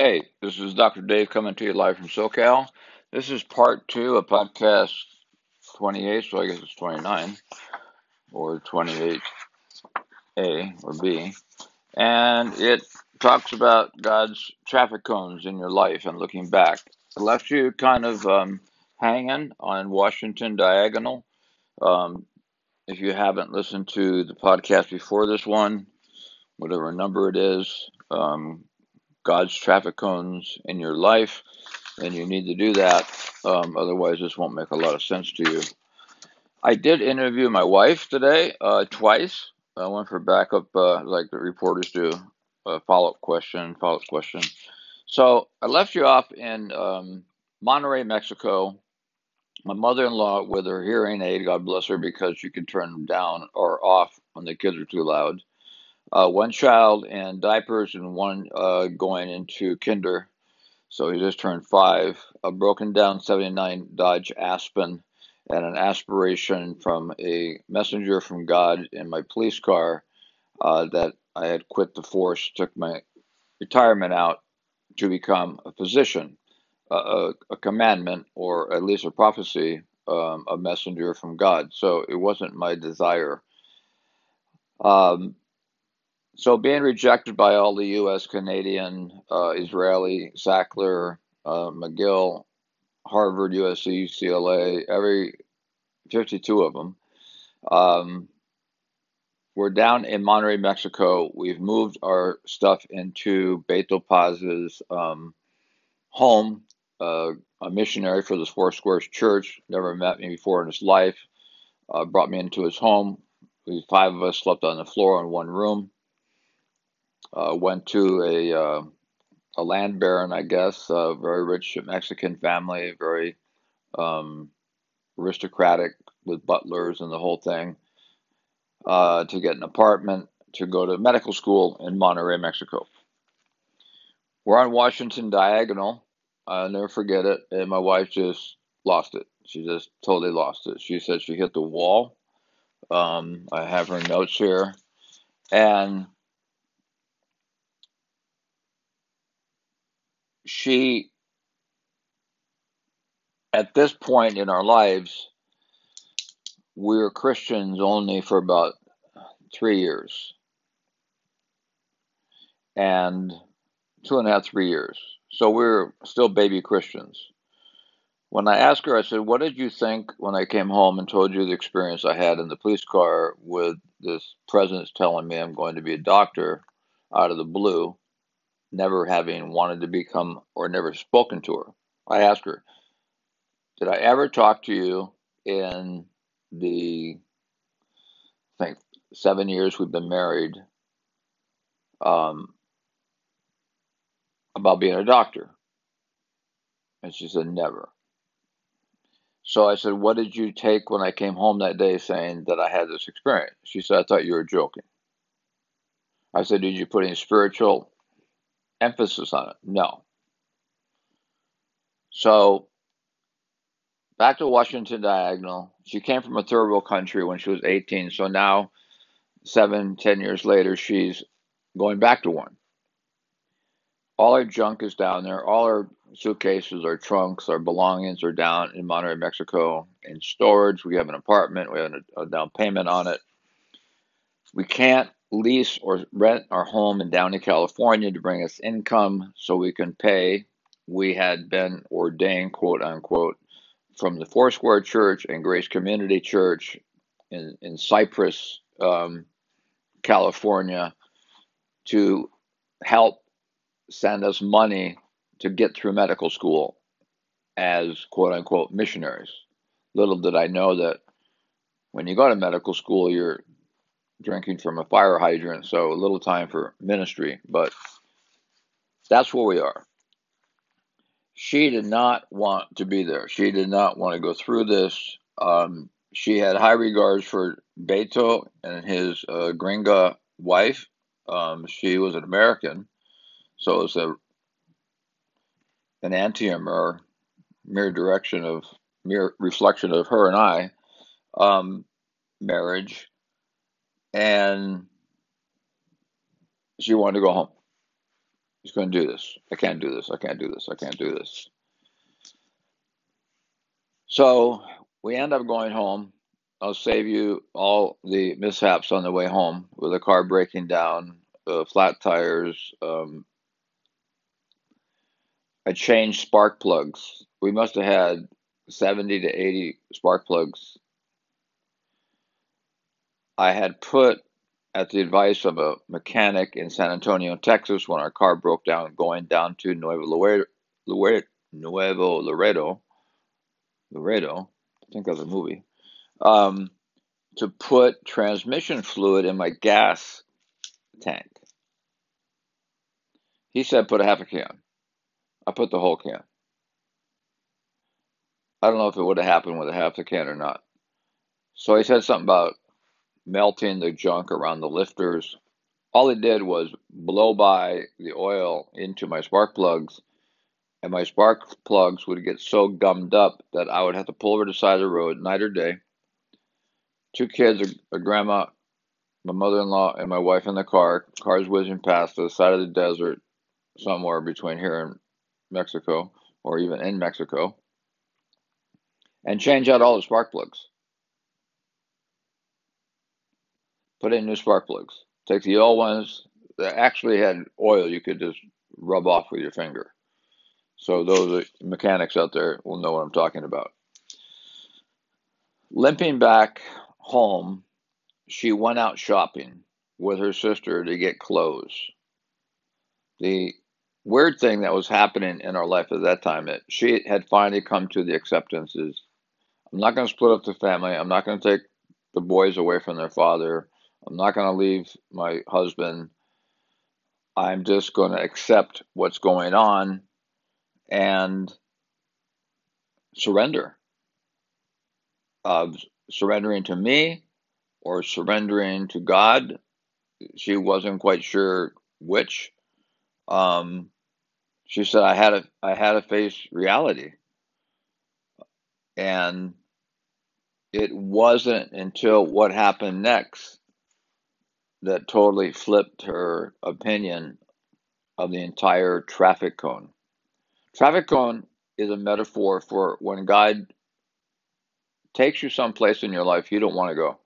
Hey, this is Dr. Dave coming to you live from SoCal. This is part two of podcast 28, so I guess it's 29 or 28A or B. And it talks about God's traffic cones in your life and looking back. I left you kind of um, hanging on Washington Diagonal. Um, if you haven't listened to the podcast before this one, whatever number it is, um, God's traffic cones in your life, and you need to do that. Um, otherwise, this won't make a lot of sense to you. I did interview my wife today uh, twice. I went for backup, uh, like the reporters do, a follow up question, follow up question. So I left you off in um, Monterrey, Mexico. My mother in law, with her hearing aid, God bless her, because she could turn them down or off when the kids are too loud uh, one child in diapers and one uh, going into kinder. So he just turned five. A broken down 79 Dodge Aspen and an aspiration from a messenger from God in my police car uh, that I had quit the force, took my retirement out to become a physician, a, a commandment or at least a prophecy, um, a messenger from God. So it wasn't my desire. Um, so being rejected by all the U.S., Canadian, uh, Israeli, Sackler, uh, McGill, Harvard, USC, UCLA, every 52 of them. Um, we're down in Monterrey, Mexico. We've moved our stuff into Beto Paz's um, home, uh, a missionary for the Four Squares Church. Never met me before in his life. Uh, brought me into his home. We five of us slept on the floor in one room uh, went to a uh, a land baron, I guess, a very rich Mexican family, very um, aristocratic with butlers and the whole thing, uh, to get an apartment to go to medical school in Monterrey, Mexico. We're on Washington Diagonal. I'll never forget it. And my wife just lost it. She just totally lost it. She said she hit the wall. Um, I have her notes here. And she, at this point in our lives, we were Christians only for about three years. And two and a half, three years. So we are still baby Christians. When I asked her, I said, What did you think when I came home and told you the experience I had in the police car with this presence telling me I'm going to be a doctor out of the blue? Never having wanted to become or never spoken to her. I asked her, Did I ever talk to you in the, I think, seven years we've been married um, about being a doctor? And she said, Never. So I said, What did you take when I came home that day saying that I had this experience? She said, I thought you were joking. I said, Did you put any spiritual emphasis on it. No. So back to Washington Diagonal. She came from a third world country when she was 18. So now, seven, ten years later, she's going back to one. All our junk is down there. All our suitcases, our trunks, our belongings are down in Monterrey, Mexico in storage. We have an apartment. We have a down payment on it. We can't lease or rent our home in Downey, California to bring us income so we can pay. We had been ordained, quote unquote, from the Foursquare Church and Grace Community Church in, in Cypress, um, California, to help send us money to get through medical school as quote unquote missionaries. Little did I know that when you go to medical school, you're drinking from a fire hydrant, so a little time for ministry, but that's where we are. She did not want to be there. She did not want to go through this. Um, she had high regards for Beto and his uh, gringa wife. Um, she was an American, so it's a an antium or mere direction of mere reflection of her and I um, marriage and she wanted to go home. He's going to do this. I can't do this. I can't do this. I can't do this. So we end up going home. I'll save you all the mishaps on the way home with the car breaking down, uh, flat tires. Um, I changed spark plugs. We must have had 70 to 80 spark plugs. I had put, at the advice of a mechanic in San Antonio, Texas, when our car broke down going down to Nuevo Laredo, Nuevo Laredo, Laredo, I think of the movie, um, to put transmission fluid in my gas tank. He said put a half a can. I put the whole can. I don't know if it would have happened with a half a can or not. So he said something about melting the junk around the lifters. All it did was blow by the oil into my spark plugs and my spark plugs would get so gummed up that I would have to pull over to the side of the road night or day. Two kids, a, grandma, my mother-in-law, and my wife in the car. Cars whizzing past the side of the desert, somewhere between here and Mexico, or even in Mexico, and change out all the spark plugs. Put in new spark plugs. Take the old ones that actually had oil you could just rub off with your finger so those mechanics out there will know what I'm talking about. Limping back home, she went out shopping with her sister to get clothes. The weird thing that was happening in our life at that time that she had finally come to the acceptance is I'm not going to split up the family. I'm not going to take the boys away from their father. I'm not going to leave my husband. I'm just going to accept what's going on and surrender of surrendering to me or surrendering to God. She wasn't quite sure which. Um, she said, "I had to, I had to face reality," and it wasn't until what happened next that totally flipped her opinion of the entire traffic cone. Traffic cone is a metaphor for when God takes you someplace in your life you don't want to go.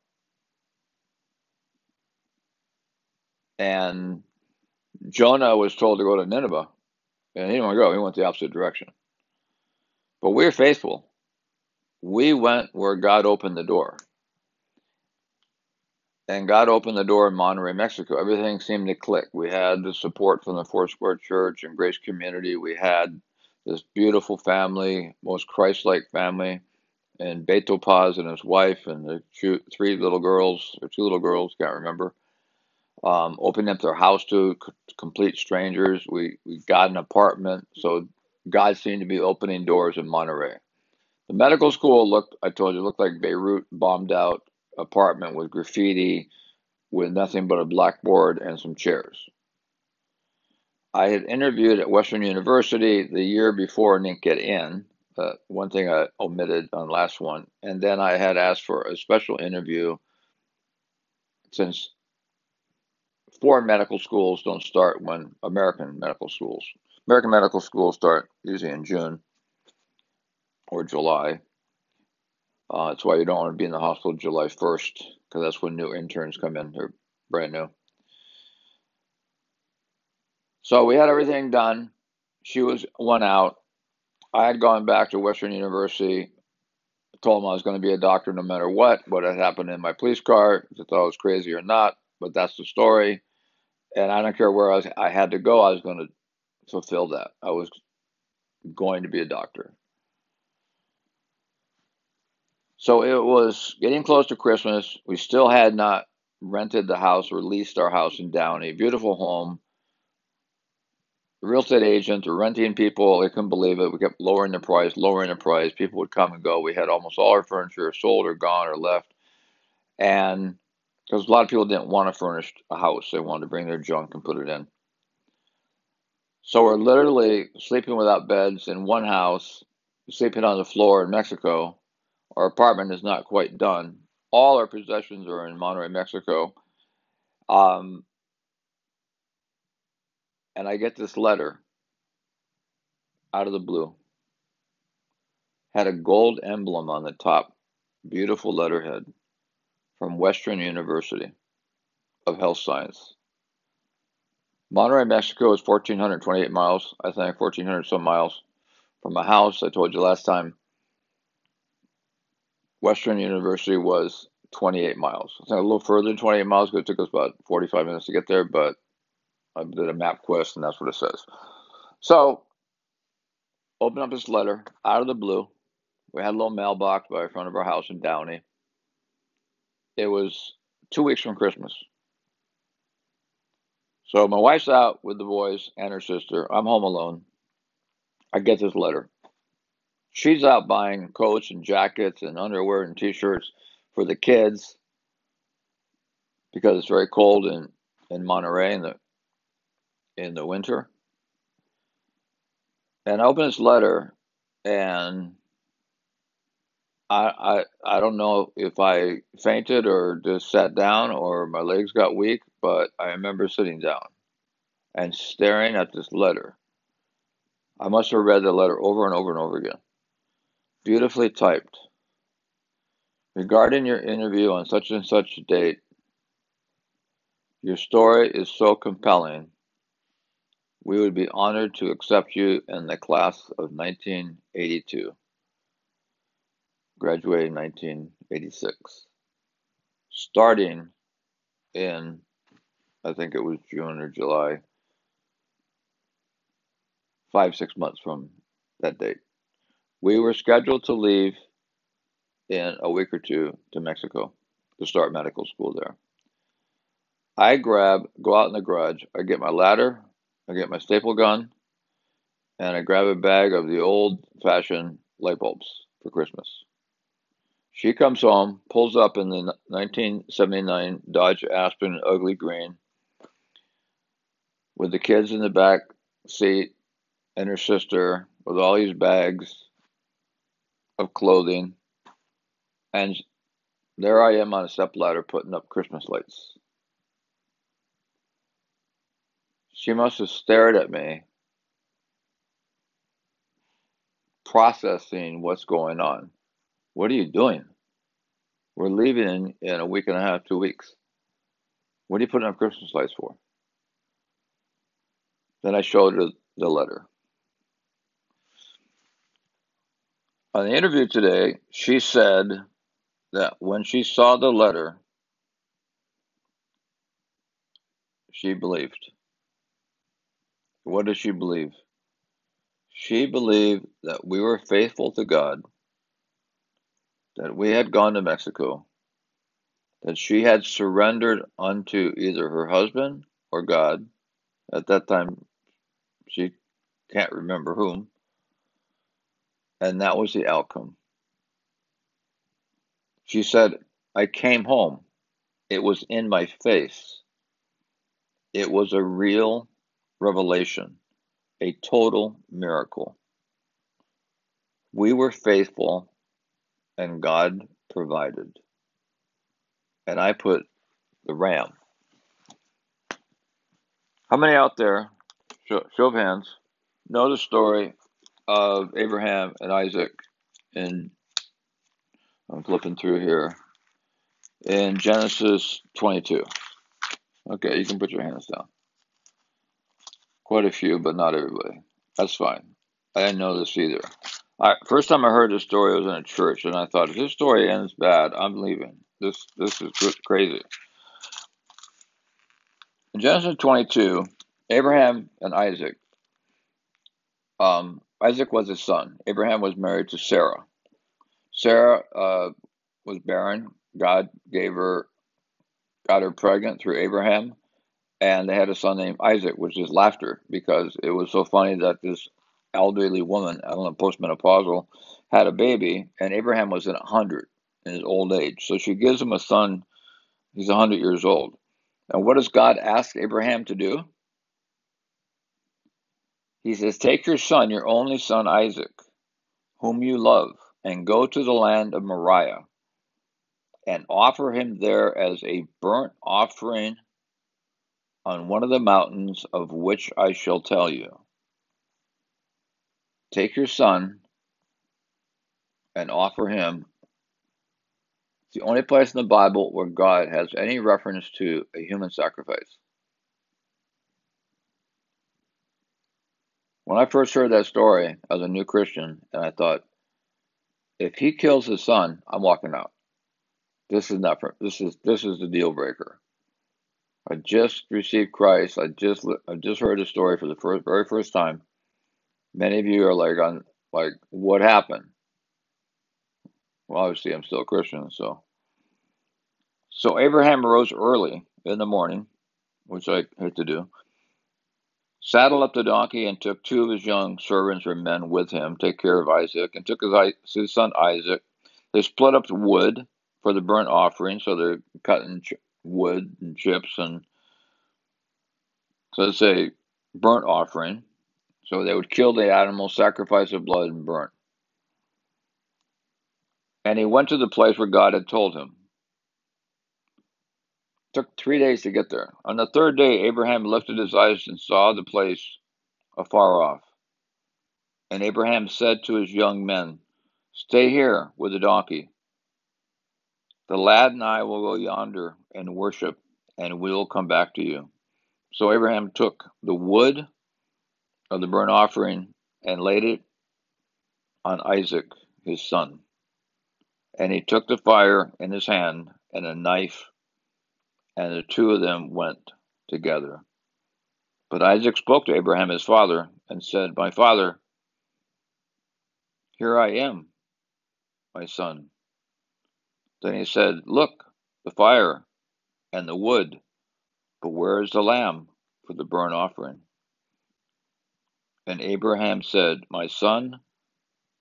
And Jonah was told to go to Nineveh, and he didn't want to go. He went the opposite direction. But we we're faithful. We went where God opened the door. And God opened the door in Monterrey, Mexico. Everything seemed to click. We had the support from the Four Square Church and Grace Community. We had this beautiful family, most Christ-like family, and Beto Paz and his wife and the two, three little girls or two little girls, can't remember. Um, opened up their house to complete strangers. We we got an apartment, so God seemed to be opening doors in Monterrey. The medical school looked, I told you, looked like Beirut bombed out apartment with graffiti, with nothing but a blackboard and some chairs. I had interviewed at Western University the year before and didn't get in. Uh, one thing I omitted on the last one. And then I had asked for a special interview since foreign medical schools don't start when American medical schools. American medical schools start usually in June or July. Uh, that's why you don't want to be in the hospital July 1st because that's when new interns come in. They're brand new. So we had everything done. She was one out. I had gone back to Western University. Told them I was going to be a doctor no matter what, what had happened in my police car, if I thought I was crazy or not, but that's the story. And I don't care where I, was, I had to go, I was going to fulfill that. I was going to be a doctor. So it was getting close to Christmas. We still had not rented the house or leased our house in Downey. Beautiful home the real estate agents were renting people. They couldn't believe it. We kept lowering the price, lowering the price. People would come and go. We had almost all our furniture sold or gone or left. And because a lot of people didn't want to furnish a house, they wanted to bring their junk and put it in. So we're literally sleeping without beds in one house, sleeping on the floor in Mexico. Our apartment is not quite done. All our possessions are in Monterrey, Mexico. Um, And I get this letter out of the blue. Had a gold emblem on the top, beautiful letterhead from Western University of Health Science. Monterrey, Mexico is 1,428 miles, I think, 1,400 some miles from my house. I told you last time Western University was 28 miles. It's a little further than 28 miles because it took us about 45 minutes to get there, but I did a map quest and that's what it says. So, open up this letter out of the blue. We had a little mailbox by front of our house in Downey. It was two weeks from Christmas. So my wife's out with the boys and her sister. I'm home alone. I get this letter. She's out buying coats and jackets and underwear and t-shirts for the kids because it's very cold in in Monterrey in the in the winter. And I open this letter and I, I I don't know if I fainted or just sat down or my legs got weak, but I remember sitting down and staring at this letter. I must have read the letter over and over and over again. Beautifully typed. Regarding your interview on such and such a date, your story is so compelling. We would be honored to accept you in the class of 1982, graduating 1986, starting in, I think it was June or July, five, six months from that date. We were scheduled to leave in a week or two to Mexico to start medical school there. I grab, go out in the garage, I get my ladder, I get my staple gun, and I grab a bag of the old fashioned light bulbs for Christmas. She comes home, pulls up in the 1979 Dodge Aspen ugly green with the kids in the back seat and her sister with all these bags of clothing and there I am on a step ladder putting up Christmas lights. She must have stared at me, processing what's going on. What are you doing? We're leaving in, in a week and a half, two weeks. What are you putting up Christmas lights for? Then I showed her the letter. On the interview today, she said that when she saw the letter, she believed. What did she believe? She believed that we were faithful to God, that we had gone to Mexico, that she had surrendered unto either her husband or God. At that time, she can't remember whom. And that was the outcome. She said, I came home. It was in my face. It was a real revelation, a total miracle. We were faithful and God provided. And I put the ram. How many out there, show, show of hands, know the story of Abraham and Isaac in I'm flipping through here. In Genesis 22. Okay, you can put your hands down. Quite a few, but not everybody. That's fine. I didn't know this either. Right, first time I heard this story I was in a church, and I thought, if this story ends bad, I'm leaving. This this is crazy. In Genesis 22, Abraham and Isaac. Um, Isaac was his son. Abraham was married to Sarah. Sarah uh, was barren. God gave her, got her pregnant through Abraham, and they had a son named Isaac, which is laughter because it was so funny that this elderly woman, I don't know, postmenopausal, had a baby, and Abraham was in a hundred in his old age. So she gives him a son. He's a hundred years old. And what does God ask Abraham to do? He says, Take your son, your only son Isaac, whom you love, and go to the land of Moriah and offer him there as a burnt offering on one of the mountains of which I shall tell you. Take your son and offer him. It's the only place in the Bible where God has any reference to a human sacrifice. When I first heard that story as a new Christian, and I thought, if he kills his son, I'm walking out. This is not for, this is this is the deal breaker. I just received Christ. I just I just heard a story for the first very first time. Many of you are like on like what happened? Well, obviously I'm still a Christian, so so Abraham rose early in the morning, which I had to do, saddled up the donkey and took two of his young servants or men with him, take care of Isaac, and took his, his son Isaac. They split up the wood for the burnt offering, so they're cutting wood and chips, and so it's a burnt offering. So they would kill the animal, sacrifice the blood, and burn. And he went to the place where God had told him. Took three days to get there. On the third day, Abraham lifted his eyes and saw the place afar off. And Abraham said to his young men, Stay here with the donkey. The lad and I will go yonder and worship, and we will come back to you. So Abraham took the wood of the burnt offering and laid it on Isaac, his son. And he took the fire in his hand and a knife and the two of them went together. But Isaac spoke to Abraham his father and said, My father, here I am, my son. Then he said, Look, the fire and the wood, but where is the lamb for the burnt offering? And Abraham said, My son,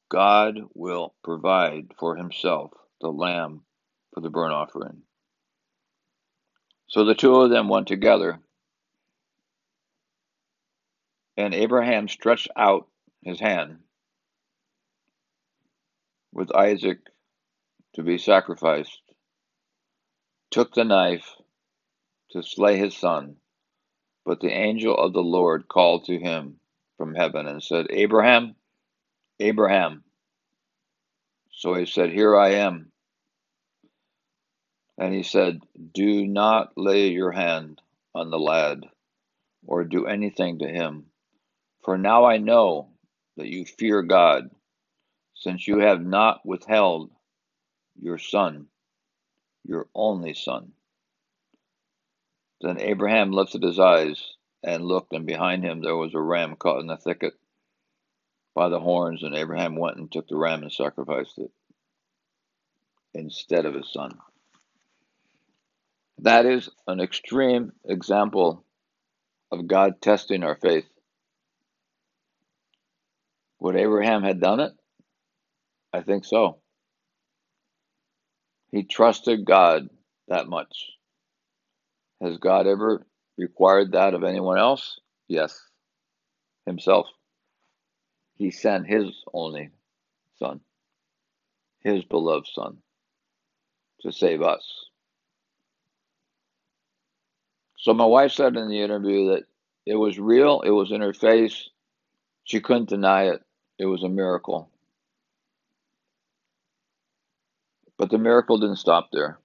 God will provide for himself the lamb for the burnt offering. So the two of them went together. And Abraham stretched out his hand with Isaac to be sacrificed, took the knife to slay his son. But the angel of the Lord called to him from heaven and said, Abraham, Abraham. So he said, Here I am. And he said, Do not lay your hand on the lad, or do anything to him. For now I know that you fear God, since you have not withheld your son, your only son. Then Abraham lifted his eyes and looked, and behind him there was a ram caught in the thicket by the horns, and Abraham went and took the ram and sacrificed it instead of his son. That is an extreme example of God testing our faith. Would Abraham have done it? I think so. He trusted God that much. Has God ever required that of anyone else? Yes. Himself. He sent his only son, his beloved son, to save us. So my wife said in the interview that it was real, it was in her face. She couldn't deny it. It was a miracle. But the miracle didn't stop there.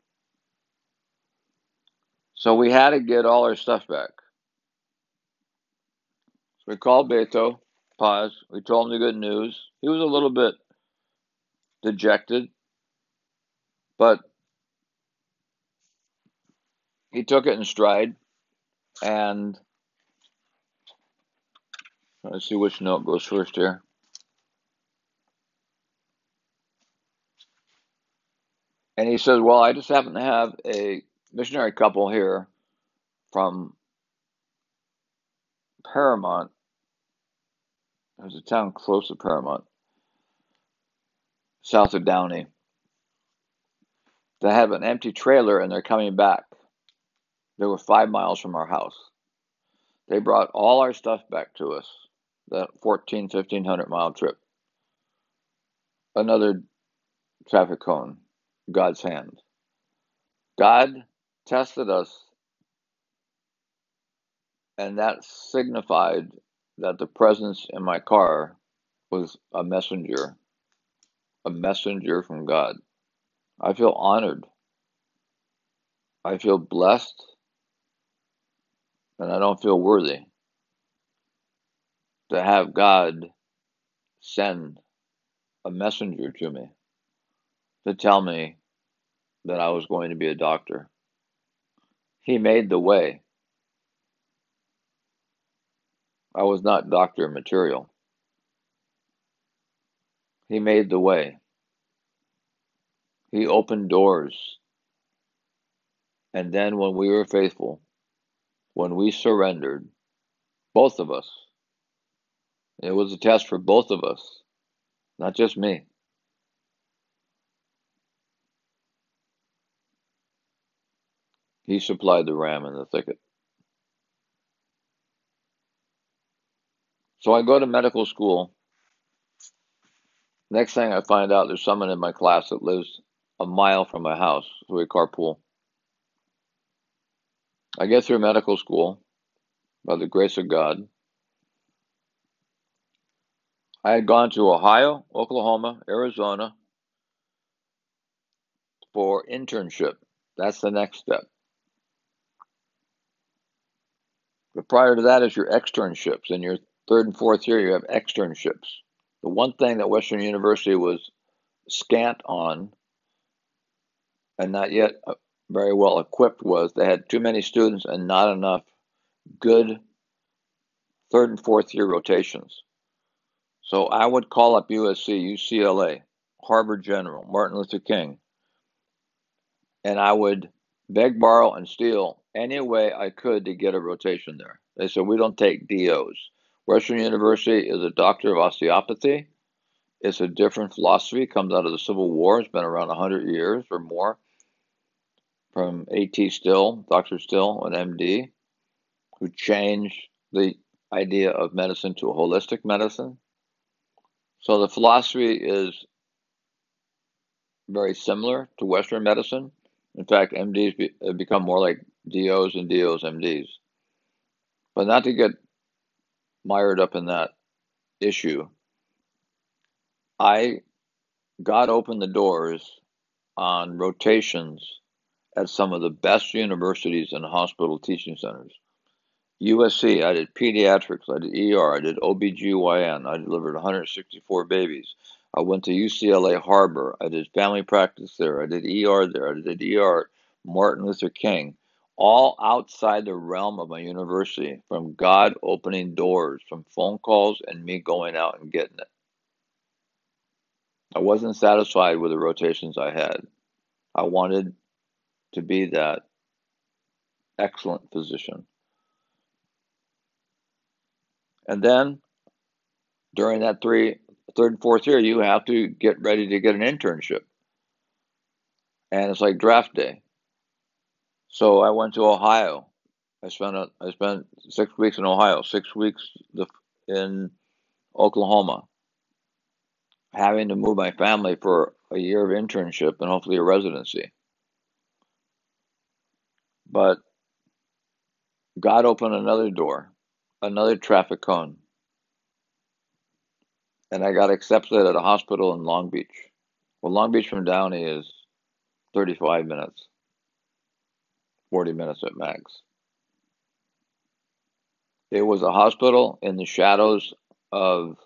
So we had to get all our stuff back. So we called Beto, Paz. We told him the good news. He was a little bit dejected, but he took it in stride. And let's see which note goes first here. And he says, Well, I just happen to have a missionary couple here from Paramount. There's a town close to Paramount, south of Downey. They have an empty trailer and they're coming back. They were five miles from our house. They brought all our stuff back to us, that 14, 1500 mile trip. Another traffic cone, God's hand. God tested us and that signified that the presence in my car was a messenger, a messenger from God. I feel honored. I feel blessed, and I don't feel worthy to have God send a messenger to me to tell me that I was going to be a doctor. He made the way. I was not doctor material. He made the way. He opened doors. And then when we were faithful, when we surrendered, both of us, it was a test for both of us, not just me. He supplied the ram in the thicket. So I go to medical school. Next thing I find out, there's someone in my class that lives a mile from my house, so we carpool. I get through medical school by the grace of God. I had gone to Ohio, Oklahoma, Arizona for internship. That's the next step. But prior to that is your externships. In your third and fourth year, you have externships. The one thing that Western University was scant on and not yet very well equipped was they had too many students and not enough good third and fourth year rotations. So I would call up USC, UCLA, Harbor General, Martin Luther King, and I would beg, borrow, and steal any way I could to get a rotation there. They said, We don't take DOs. Western University is a doctor of osteopathy. It's a different philosophy, comes out of the Civil War, it's been around 100 years or more. From A.T. Still, Dr. Still, an MD, who changed the idea of medicine to a holistic medicine. So the philosophy is very similar to Western medicine. In fact, MDs have become more like DOs and DOs MDs. But not to get mired up in that issue, I God opened the doors on rotations at some of the best universities and hospital teaching centers. USC, I did pediatrics, I did ER, I did OBGYN, I delivered 164 babies. I went to UCLA Harbor, I did family practice there, I did ER there, I did ER Martin Luther King, all outside the realm of my university, from God opening doors, from phone calls and me going out and getting it. I wasn't satisfied with the rotations I had. I wanted to be that excellent physician. And then during that three, third and fourth year, you have to get ready to get an internship. And it's like draft day. So I went to Ohio. I spent a, I spent six weeks in Ohio, six weeks in Oklahoma, having to move my family for a year of internship and hopefully a residency. But God opened another door, another traffic cone. And I got accepted at a hospital in Long Beach. Well, Long Beach from Downey is 35 minutes, 40 minutes at max. It was a hospital in the shadows of,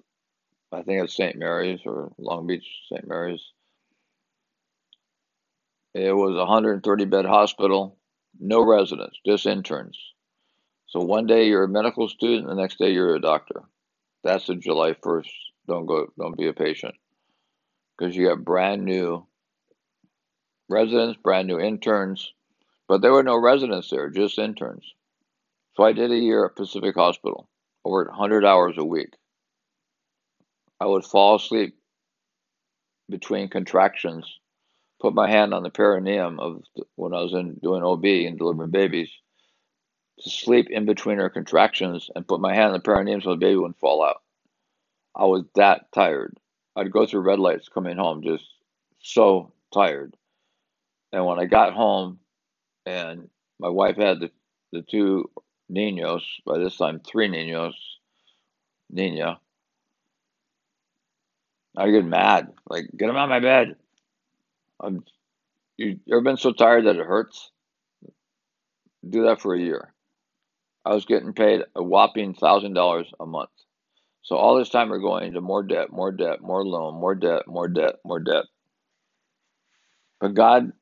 I think it's St. Mary's or Long Beach, St. Mary's. It was a 130 bed hospital, no residents, just interns. So one day you're a medical student, the next day you're a doctor. That's a July 1st. Don't go, don't be a patient. Because you got brand new residents, brand new interns, but there were no residents there, just interns. So I did a year at Pacific Hospital. Worked 100 hours a week. I would fall asleep between contractions, put my hand on the perineum of when I was in doing OB and delivering babies, to sleep in between her contractions and put my hand on the perineum so the baby wouldn't fall out. I was that tired. I'd go through red lights coming home, just so tired. And when I got home and my wife had the, the two Ninos, by this time three Ninos, Nina. I get mad. Like, get him out of my bed. Um, I'm, you ever been so tired that it hurts? Do that for a year. I was getting paid a whopping thousand dollars a month. So all this time we're going into more debt, more debt, more loan, more debt, more debt, more debt. But God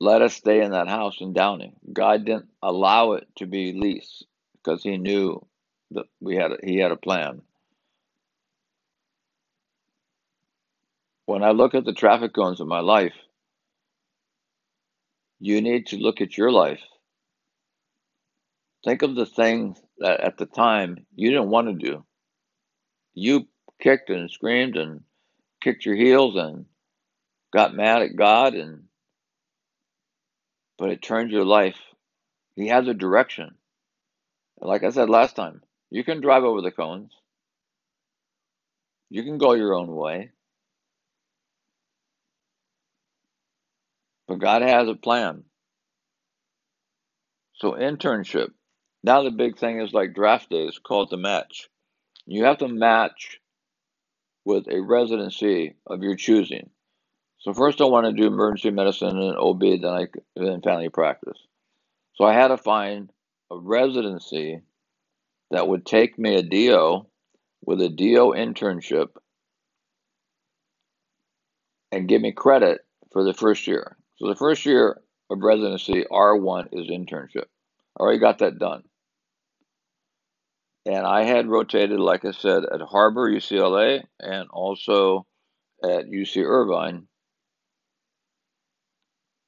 let us stay in that house in Downey. God didn't allow it to be leased because He knew that we had a, He had a plan. When I look at the traffic cones in my life, you need to look at your life. Think of the things that at the time you didn't want to do. You kicked and screamed and kicked your heels and got mad at God and but it turned your life. He has a direction. Like I said last time, you can drive over the cones. You can go your own way. But God has a plan. So internship. Now the big thing is like draft day is called the match. You have to match with a residency of your choosing. So first I want to do emergency medicine and OB, then I then family practice. So I had to find a residency that would take me a DO with a DO internship and give me credit for the first year. So the first year of residency, R1 is internship. I already got that done. And I had rotated, like I said, at Harbor, UCLA, and also at UC Irvine.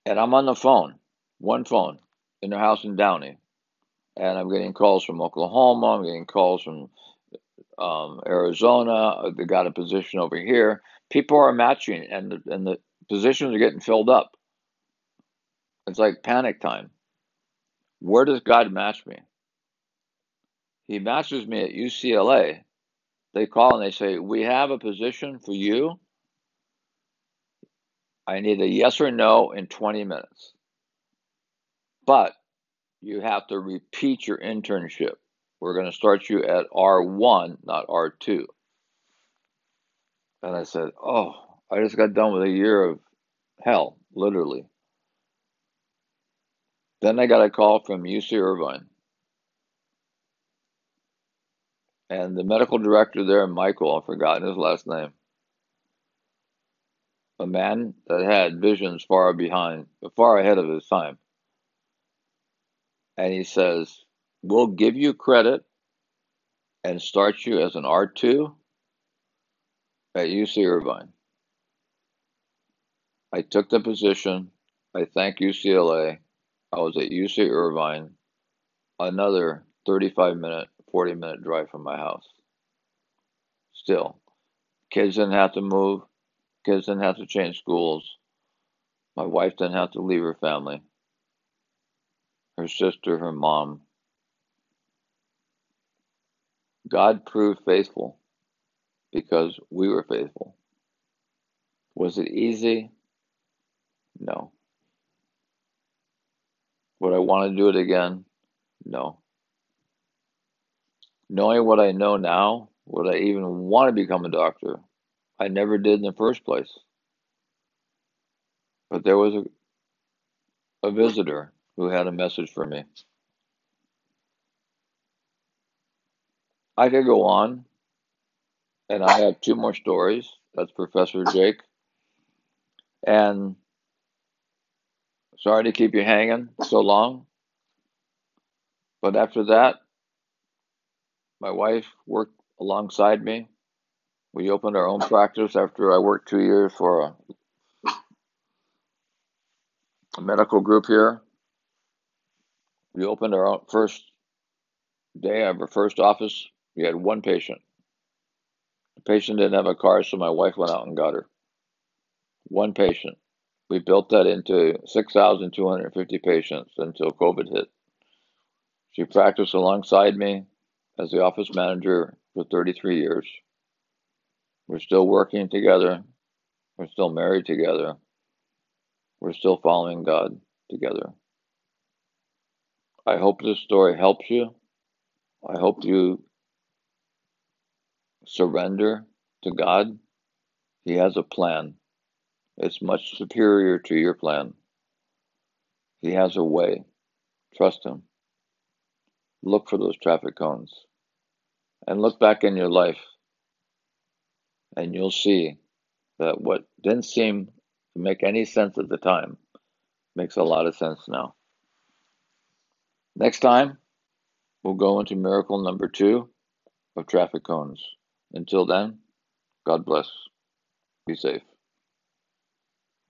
And I'm on the phone, one phone, in the house in Downey. And I'm getting calls from Oklahoma, I'm getting calls from um, Arizona, they got a position over here. People are matching, and the, and the positions are getting filled up. It's like panic time. Where does God match me? He matches me at UCLA. They call and they say, We have a position for you. I need a yes or no in 20 minutes. But you have to repeat your internship. We're going to start you at R1, not R2. And I said, Oh, I just got done with a year of hell, literally. Then I got a call from UC Irvine. And the medical director there, Michael, I've forgotten his last name, a man that had visions far behind, far ahead of his time. And he says, We'll give you credit and start you as an R2 at UC Irvine. I took the position. I thank UCLA. I was at UC Irvine, another 35 minute, 40 minute drive from my house. Still, kids didn't have to move, kids didn't have to change schools. My wife didn't have to leave her family, her sister, her mom. God proved faithful because we were faithful. Was it easy? No. Would I want to do it again? No. Knowing what I know now, would I even want to become a doctor? I never did in the first place. But there was a, a visitor who had a message for me. I could go on, and I have two more stories. That's Professor Jake. And sorry to keep you hanging so long. But after that, my wife worked alongside me. We opened our own practice after I worked two years for a, a medical group here. We opened our own, first day of our first office. We had one patient. The patient didn't have a car, so my wife went out and got her. One patient. We built that into 6,250 patients until COVID hit. She practiced alongside me as the office manager for 33 years. We're still working together. We're still married together. We're still following God together. I hope this story helps you. I hope you surrender to God. He has a plan. It's much superior to your plan. He has a way. Trust Him. Look for those traffic cones and look back in your life, and you'll see that what didn't seem to make any sense at the time makes a lot of sense now. Next time, we'll go into miracle number two of traffic cones. Until then, God bless. Be safe.